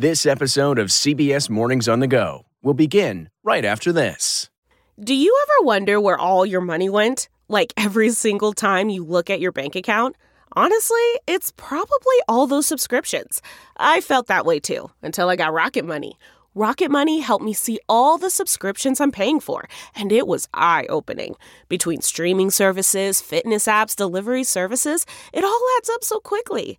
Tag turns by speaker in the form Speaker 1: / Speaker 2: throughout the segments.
Speaker 1: This episode of CBS Mornings on the Go will begin right after this.
Speaker 2: Do you ever wonder where all your money went? Like every single time you look at your bank account? Honestly, it's probably all those subscriptions. I felt that way too until I got Rocket Money. Rocket Money helped me see all the subscriptions I'm paying for, and it was eye opening. Between streaming services, fitness apps, delivery services, it all adds up so quickly.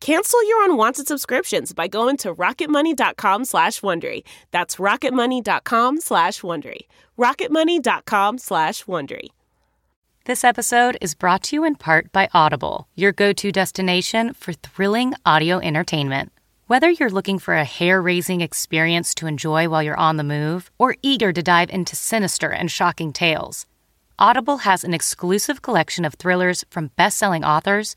Speaker 2: Cancel your unwanted subscriptions by going to rocketmoney.com slash Wondery. That's rocketmoney.com slash Wondery. rocketmoney.com slash Wondery.
Speaker 3: This episode is brought to you in part by Audible, your go-to destination for thrilling audio entertainment. Whether you're looking for a hair-raising experience to enjoy while you're on the move or eager to dive into sinister and shocking tales, Audible has an exclusive collection of thrillers from best-selling authors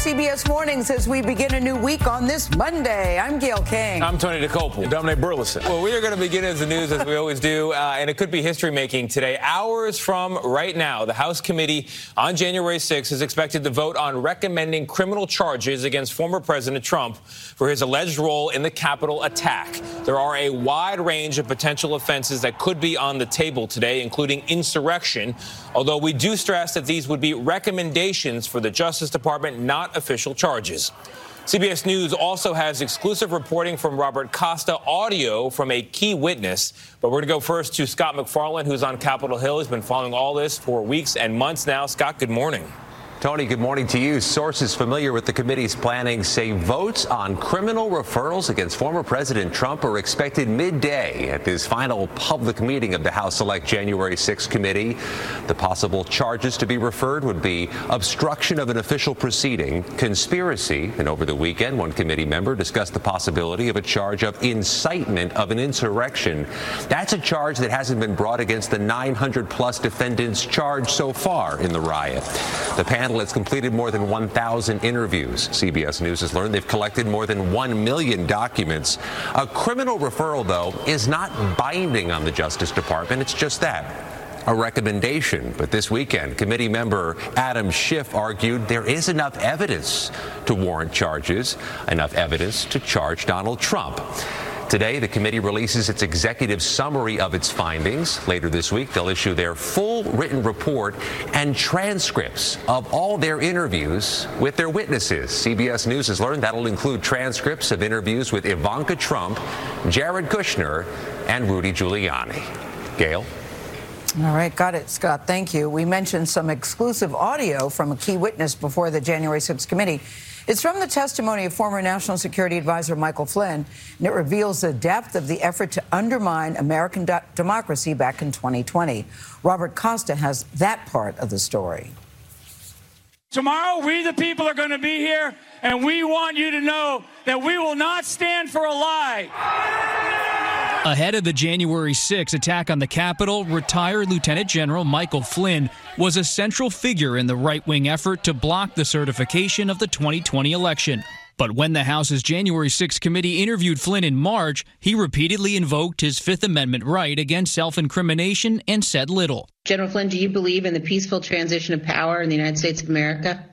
Speaker 4: CBS Mornings as we begin a new week on this Monday. I'm Gail King.
Speaker 5: I'm Tony Dokoupil.
Speaker 6: Dominic Burleson.
Speaker 5: Well, we are going to begin as the news as we always do, uh, and it could be history making today. Hours from right now, the House committee on January 6 is expected to vote on recommending criminal charges against former President Trump for his alleged role in the Capitol attack. There are a wide range of potential offenses that could be on the table today, including insurrection, although we do stress that these would be recommendations for the Justice Department, not official charges. CBS News also has exclusive reporting from Robert Costa, audio from a key witness. But we're going to go first to Scott MacFarlane, who's on Capitol Hill. He's been following all this for weeks and months now. Scott, good morning.
Speaker 6: Tony, good morning to you. Sources familiar with the committee's planning say votes on criminal referrals against former President Trump are expected midday at this final public meeting of the House Select January 6 committee. The possible charges to be referred would be obstruction of an official proceeding, conspiracy, and over the weekend, one committee member discussed the possibility of a charge of incitement of an insurrection. That's a charge that hasn't been brought against the 900 plus defendants charged so far in the riot. The panel has completed more than 1,000 interviews. CBS News has learned they've collected more than 1 million documents. A criminal referral, though, is not binding on the Justice Department. It's just that a recommendation. But this weekend, committee member Adam Schiff argued there is enough evidence to warrant charges, enough evidence to charge Donald Trump. Today, the committee releases its executive summary of its findings. Later this week, they'll issue their full written report and transcripts of all their interviews with their witnesses. CBS News has learned that'll include transcripts of interviews with Ivanka Trump, Jared Kushner, and Rudy Giuliani. Gail?
Speaker 4: All right, got it, Scott. Thank you. We mentioned some exclusive audio from a key witness before the January 6th committee. It's from the testimony of former National Security Advisor Michael Flynn, and it reveals the depth of the effort to undermine American democracy back in 2020. Robert Costa has that part of the story.
Speaker 7: Tomorrow, we the people are going to be here, and we want you to know that we will not stand for a lie.
Speaker 8: Ahead of the January 6 attack on the Capitol, retired Lieutenant General Michael Flynn was a central figure in the right wing effort to block the certification of the 2020 election. But when the House's January 6 committee interviewed Flynn in March, he repeatedly invoked his Fifth Amendment right against self incrimination and said little.
Speaker 9: General Flynn, do you believe in the peaceful transition of power in the United States of America?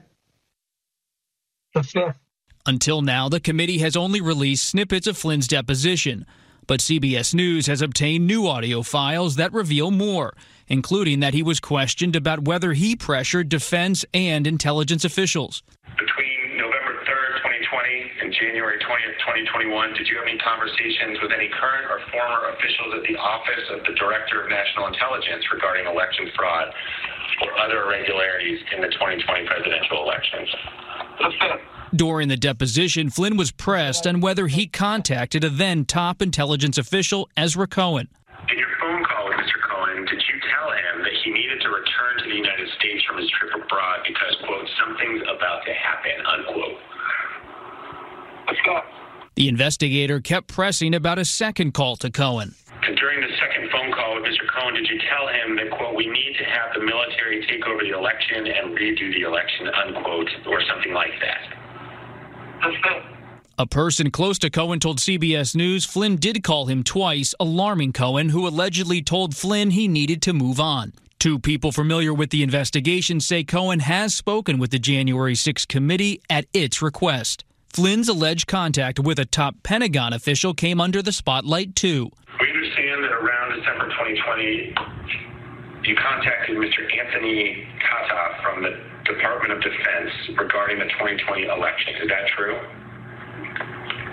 Speaker 7: The fifth.
Speaker 8: Until now, the committee has only released snippets of Flynn's deposition. But CBS News has obtained new audio files that reveal more, including that he was questioned about whether he pressured defense and intelligence officials.
Speaker 10: Between November 3rd, 2020 and January 20th, 2021, did you have any conversations with any current or former officials at the Office of the Director of National Intelligence regarding election fraud or other irregularities in the 2020 presidential elections?
Speaker 8: During the deposition, Flynn was pressed on whether he contacted a then top intelligence official, Ezra Cohen.
Speaker 10: In your phone call with Mr. Cohen, did you tell him that he needed to return to the United States from his trip abroad because, quote, something's about to happen, unquote? Let's go.
Speaker 8: The investigator kept pressing about a second call to Cohen.
Speaker 10: And during the second phone call with Mr. Cohen, did you tell him that, quote, we need to have the military take over the election and redo the election, unquote, or something like that?
Speaker 8: A person close to Cohen told CBS News Flynn did call him twice, alarming Cohen, who allegedly told Flynn he needed to move on. Two people familiar with the investigation say Cohen has spoken with the January 6 committee at its request. Flynn's alleged contact with a top Pentagon official came under the spotlight, too.
Speaker 10: We understand that around December 2020, you contacted Mr. Anthony Tata from the Department of Defense regarding the 2020 election. Is that true?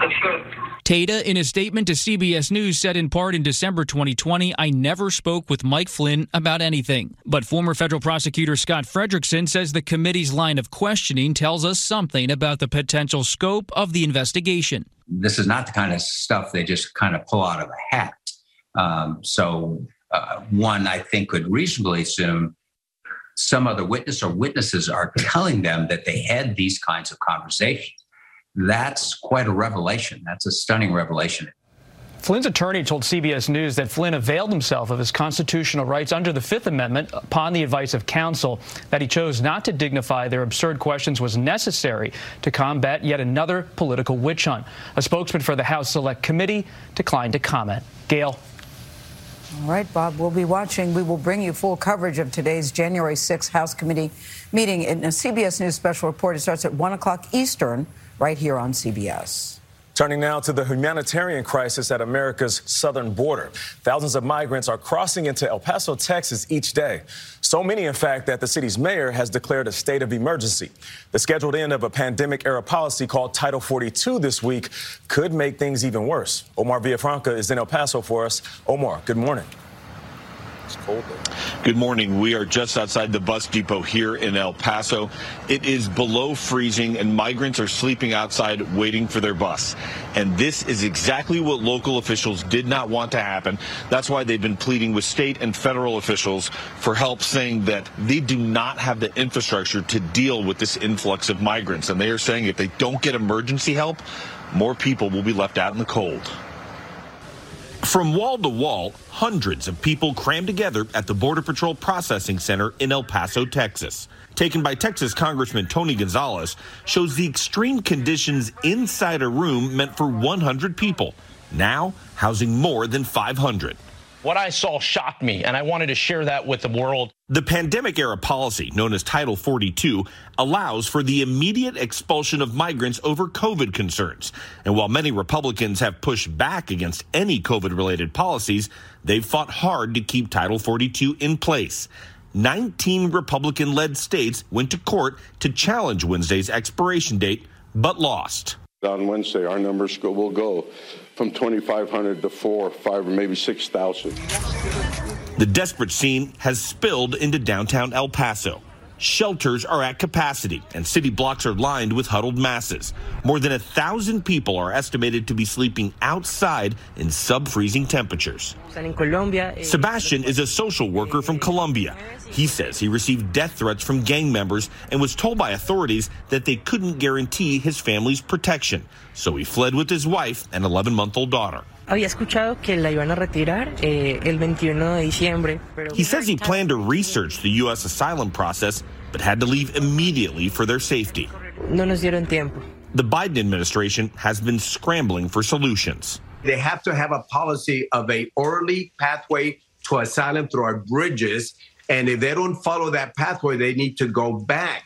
Speaker 10: That's good.
Speaker 8: Tata, in a statement to CBS News, said in part in December 2020, I never spoke with Mike Flynn about anything. But former federal prosecutor Scott Frederickson says the committee's line of questioning tells us something about the potential scope of the investigation.
Speaker 11: This is not the kind of stuff they just kind of pull out of a hat. Um, so, uh, one, I think, could reasonably assume some other witness or witnesses are telling them that they had these kinds of conversations that's quite a revelation. That's a stunning revelation.
Speaker 12: Flynn's attorney told CBS News that Flynn availed himself of his constitutional rights under the Fifth Amendment upon the advice of counsel. That he chose not to dignify their absurd questions was necessary to combat yet another political witch hunt. A spokesman for the House Select Committee declined to comment. Gail.
Speaker 4: All right, Bob, we'll be watching. We will bring you full coverage of today's January 6th House Committee meeting in a uh, CBS News special report. It starts at 1 o'clock Eastern right here on CBS.
Speaker 13: Turning now to the humanitarian crisis at America's southern border. Thousands of migrants are crossing into El Paso, Texas each day. So many, in fact, that the city's mayor has declared a state of emergency. The scheduled end of a pandemic era policy called Title 42 this week could make things even worse. Omar Villafranca is in El Paso for us. Omar, good morning.
Speaker 14: It's cold there. Good morning. We are just outside the bus depot here in El Paso. It is below freezing and migrants are sleeping outside waiting for their bus. And this is exactly what local officials did not want to happen. That's why they've been pleading with state and federal officials for help saying that they do not have the infrastructure to deal with this influx of migrants. And they are saying if they don't get emergency help, more people will be left out in the cold. From wall to wall, hundreds of people crammed together at the Border Patrol Processing Center in El Paso, Texas. Taken by Texas Congressman Tony Gonzales, shows the extreme conditions inside a room meant for 100 people, now housing more than 500.
Speaker 15: What I saw shocked me, and I wanted to share that with the world.
Speaker 14: The pandemic era policy, known as Title 42, allows for the immediate expulsion of migrants over COVID concerns. And while many Republicans have pushed back against any COVID related policies, they've fought hard to keep Title 42 in place. 19 Republican led states went to court to challenge Wednesday's expiration date, but lost.
Speaker 16: On Wednesday, our numbers will go from 2,500 to 4, 5, or maybe 6,000.
Speaker 14: The desperate scene has spilled into downtown El Paso. Shelters are at capacity, and city blocks are lined with huddled masses. More than a thousand people are estimated to be sleeping outside in sub freezing temperatures.
Speaker 17: Eh,
Speaker 14: Sebastian is a social worker from Colombia. He says he received death threats from gang members and was told by authorities that they couldn't guarantee his family's protection. So he fled with his wife and 11 month old daughter.
Speaker 17: Había escuchado que la iban a retirar eh, el 21 de diciembre.
Speaker 14: He says he planned to research the U.S. asylum process, but had to leave immediately for their safety.
Speaker 17: No nos dieron tiempo.
Speaker 14: The Biden administration has been scrambling for solutions.
Speaker 18: They have to have a policy of a early pathway to asylum through our bridges. And if they don't follow that pathway, they need to go back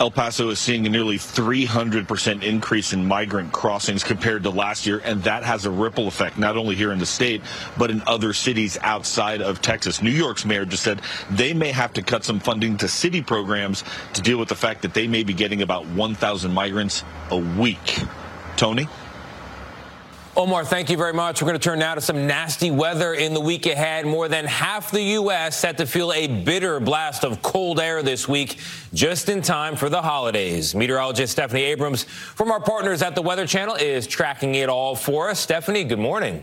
Speaker 14: El Paso is seeing a nearly 300% increase in migrant crossings compared to last year, and that has a ripple effect, not only here in the state, but in other cities outside of Texas. New York's mayor just said they may have to cut some funding to city programs to deal with the fact that they may be getting about 1,000 migrants a week. Tony?
Speaker 5: Omar, thank you very much. We're going to turn now to some nasty weather in the week ahead. More than half the U.S. set to feel a bitter blast of cold air this week, just in time for the holidays. Meteorologist Stephanie Abrams from our partners at the Weather Channel is tracking it all for us. Stephanie, good morning.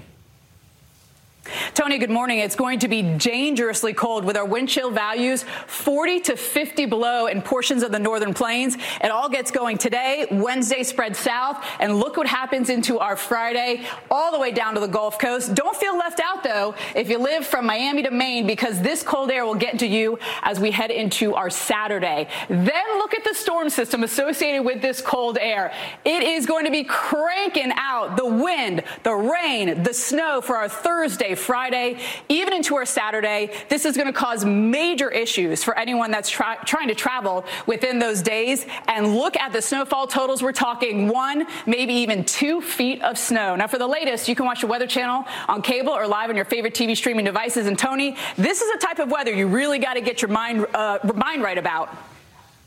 Speaker 19: Tony, good morning. It's going to be dangerously cold with our wind chill values 40 to 50 below in portions of the northern plains. It all gets going today. Wednesday spreads south, and look what happens into our Friday, all the way down to the Gulf Coast. Don't feel left out, though, if you live from Miami to Maine, because this cold air will get to you as we head into our Saturday. Then look at the storm system associated with this cold air. It is going to be cranking out the wind, the rain, the snow for our Thursday, Friday, even into our Saturday. This is going to cause major issues for anyone that's try- trying to travel within those days. And look at the snowfall totals. We're talking one, maybe even two feet of snow. Now, for the latest, you can watch the Weather Channel on cable or live on your favorite TV streaming devices. And Tony, this is a type of weather you really got to get your mind uh, mind right about.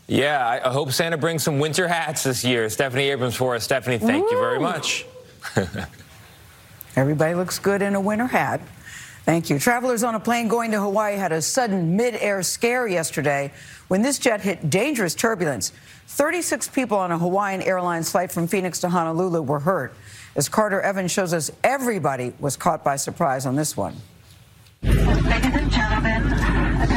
Speaker 5: Yeah, I hope Santa brings some winter hats this year. Stephanie Abrams for us. Stephanie, thank Ooh. you very much.
Speaker 4: Everybody looks good in a winter hat. Thank you. Travelers on a plane going to Hawaii had a sudden mid-air scare yesterday when this jet hit dangerous turbulence. 36 people on a Hawaiian Airlines flight from Phoenix to Honolulu were hurt. As Carter Evans shows us, everybody was caught by surprise on this one.
Speaker 20: Ladies and gentlemen,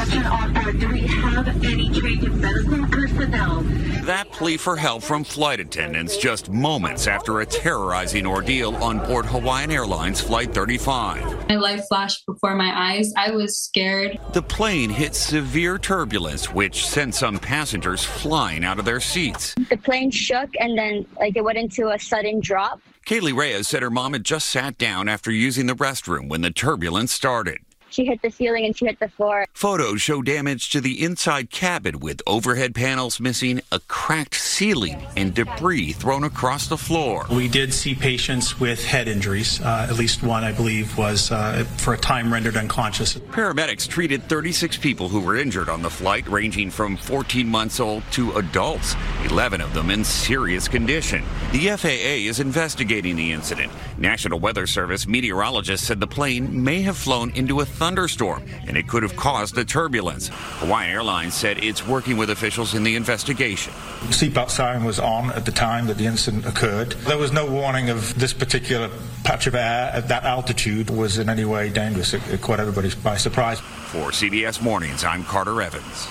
Speaker 20: attention on board. Do we have any trained medical personnel?
Speaker 21: That plea for help from flight attendants just moments after a terrorizing ordeal on board Hawaiian Airlines Flight 35.
Speaker 22: My life flashed before my eyes. I was scared.
Speaker 21: The plane hit severe turbulence, which sent some passengers flying out of their seats.
Speaker 23: The plane shook and then like it went into a sudden drop.
Speaker 21: Kaylee Reyes said her mom had just sat down after using the restroom when the turbulence started.
Speaker 23: She hit the ceiling and she hit the floor.
Speaker 21: Photos show damage to the inside cabin with overhead panels missing, a cracked ceiling, and debris thrown across the floor.
Speaker 24: We did see patients with head injuries. Uh, at least one, I believe, was uh, for a time rendered unconscious.
Speaker 21: Paramedics treated 36 people who were injured on the flight, ranging from 14 months old to adults, 11 of them in serious condition. The FAA is investigating the incident. National Weather Service meteorologists said the plane may have flown into a thunderstorm, and it could have caused the turbulence. Hawaiian Airlines said it's working with officials in the investigation.
Speaker 24: The seatbelt siren was on at the time that the incident occurred. There was no warning of this particular patch of air at that altitude was in any way dangerous. It, it caught everybody by surprise.
Speaker 21: For CBS Mornings, I'm Carter Evans.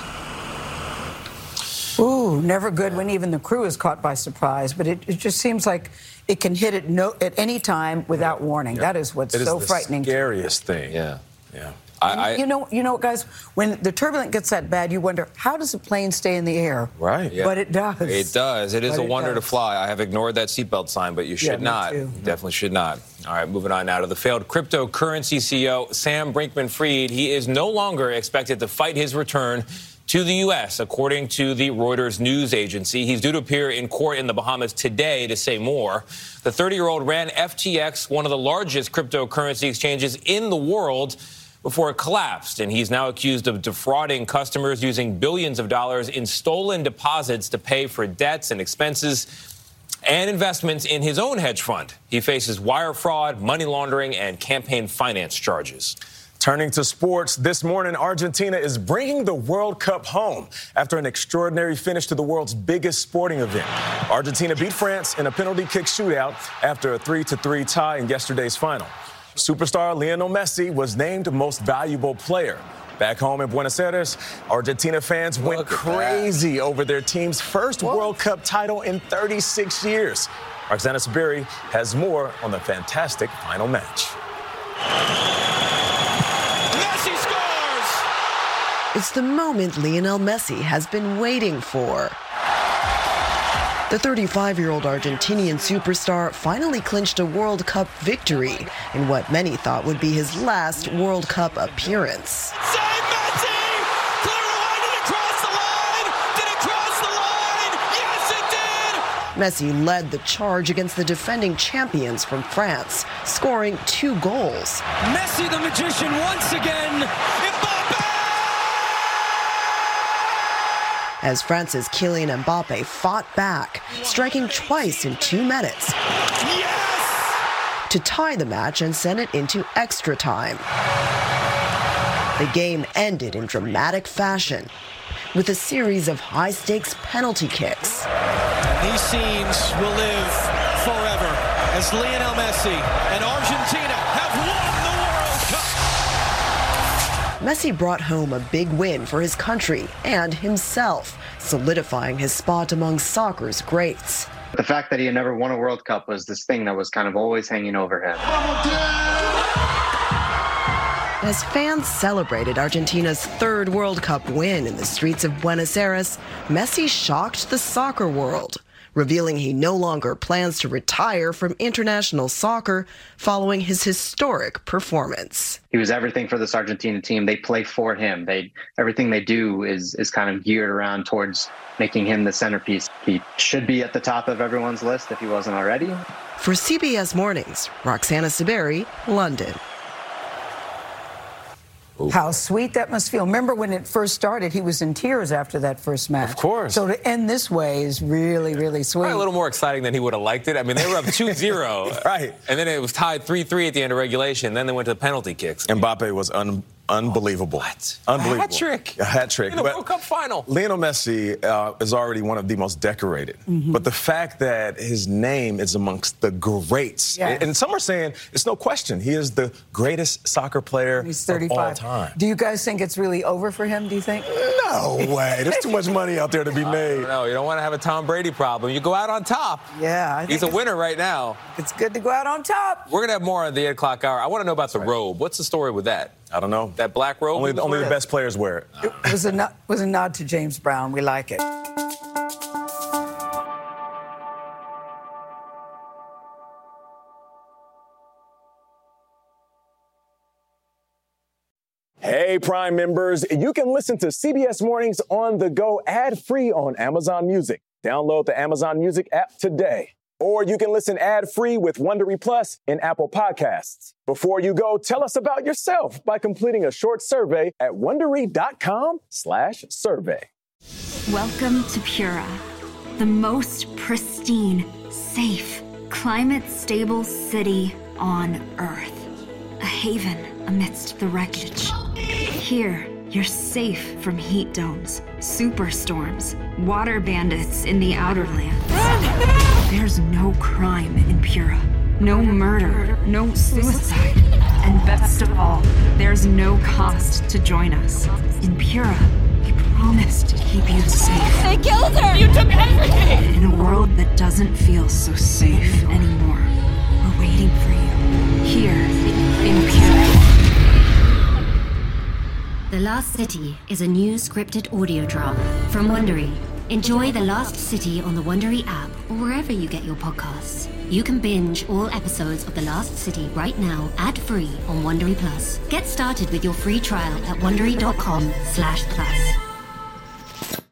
Speaker 4: Ooh, never good when even the crew is caught by surprise. But it, it just seems like it can hit at no at any time without warning. Yeah. That is what's
Speaker 13: it
Speaker 4: so
Speaker 13: is the
Speaker 4: frightening.
Speaker 13: Scariest thing.
Speaker 5: Yeah.
Speaker 13: Yeah.
Speaker 4: I, you know, you know, guys. When the turbulent gets that bad, you wonder how does a plane stay in the air?
Speaker 13: Right.
Speaker 5: Yeah.
Speaker 4: But it does.
Speaker 5: It does. It is
Speaker 4: But
Speaker 5: a
Speaker 4: it
Speaker 5: wonder
Speaker 4: does.
Speaker 5: to fly. I have ignored that seatbelt sign, but you should
Speaker 4: Yeah, me
Speaker 5: not.
Speaker 4: too.
Speaker 5: Definitely should not. All right, moving on now to the failed cryptocurrency CEO Sam Bankman-Fried. He is no longer expected to fight his return to the U.S., according to the Reuters news agency. He's due to appear in court in the Bahamas today to say more. The 30-year-old ran FTX, one of the largest cryptocurrency exchanges in the world before it collapsed. And he's now accused of defrauding customers using billions of dollars in stolen deposits to pay for debts and expenses and investments in his own hedge fund. He faces wire fraud, money laundering, and campaign finance charges.
Speaker 13: Turning to sports, this morning, Argentina is bringing the World Cup home after an extraordinary finish to the world's biggest sporting event. Argentina beat France in a penalty kick shootout after a 3 3 tie in yesterday's final. Superstar Lionel Messi was named most valuable player. Back home in Buenos Aires, Argentina fans went
Speaker 5: Look at
Speaker 13: crazy over their team's first World Cup title in 36 years. Roxana Saberi has more on the fantastic final match.
Speaker 25: Messi scores! It's the moment Lionel Messi has been waiting for. The 35 year old Argentinian superstar finally clinched a World Cup victory in what many thought would be his last World Cup appearance. Messi led the charge against the defending champions from France, scoring two goals.
Speaker 26: Messi the magician once again.
Speaker 25: As France's Kylian Mbappe fought back, striking twice in two minutes to tie the match and send it into extra time. The game ended in dramatic fashion with a series of high stakes penalty kicks.
Speaker 26: These scenes will live forever as Lionel Messi and Argentina
Speaker 25: Messi brought home a big win for his country and himself, solidifying his spot among soccer's greats.
Speaker 27: The fact that he had never won a World Cup was this thing that was kind of always hanging over him.
Speaker 25: As fans celebrated Argentina's third World Cup win in the streets of Buenos Aires, Messi shocked the soccer world, revealing he no longer plans to retire from international soccer following his historic performance.
Speaker 27: He was everything for this Argentina team. They play for him. They everything they do is is kind of geared around towards making him the centerpiece. He should be at the top of everyone's list if he wasn't already.
Speaker 25: For CBS Mornings, Roxana Saberi, London.
Speaker 4: How sweet that must feel. Remember when it first started, he was in tears after that first match.
Speaker 5: Of course.
Speaker 4: So to end this way is really, really sweet.
Speaker 5: Probably a little more exciting than he would have liked it. I mean, they were up 2-0.
Speaker 13: right.
Speaker 5: And then it was tied 3-3 at the end of regulation. Then they went to the penalty kicks.
Speaker 13: Mbappe was un- unbelievable.
Speaker 5: what?
Speaker 13: Unbelievable.
Speaker 5: A hat trick.
Speaker 13: A hat trick.
Speaker 5: In the
Speaker 13: But
Speaker 5: World Cup final.
Speaker 13: Lionel Messi uh, is already one of the most decorated.
Speaker 5: Mm-hmm.
Speaker 13: But the fact that his name is amongst the greats,
Speaker 4: Yes.
Speaker 13: and some are saying it's no question, he is the greatest soccer player
Speaker 4: He's
Speaker 13: of
Speaker 4: 35.
Speaker 13: all time.
Speaker 4: Do you guys think it's really over for him, do you think?
Speaker 13: No way. There's too much money out there to be made.
Speaker 5: No, you don't want to have a Tom Brady problem. You go out on top.
Speaker 4: Yeah. I think
Speaker 5: He's a winner right now.
Speaker 4: It's good to go out on top.
Speaker 5: We're going to have more on the 8 o'clock hour. I want to know about the robe. What's the story with that?
Speaker 13: I don't know.
Speaker 5: That black robe?
Speaker 13: Only, only the best players wear it.
Speaker 4: It was a, nod, was a nod to James Brown. We like it.
Speaker 13: Hey, Prime members, you can listen to CBS Mornings on the go ad free on Amazon Music. Download the Amazon Music app today. Or you can listen ad free with Wondery Plus in Apple Podcasts. Before you go, tell us about yourself by completing a short survey at wondery.com/slash survey.
Speaker 28: Welcome to Pura, the most pristine, safe, climate stable city on Earth. A haven amidst the wreckage. Here, you're safe from heat domes, superstorms, water bandits in the outer lands. There's no crime in Pura, no murder, no suicide. And best of all, there's no cost to join us. In Pura, we promise to keep you safe.
Speaker 29: They killed her! You took everything!
Speaker 28: In a world that doesn't feel so safe anymore, we're waiting for you here in Pura.
Speaker 30: The Last City is a new scripted audio drama from Wondery. Enjoy The Last City on the Wondery app or wherever you get your podcasts. You can binge all episodes of The Last City right now, ad-free on Wondery Plus. Get started with your free trial at wondery.com slash plus.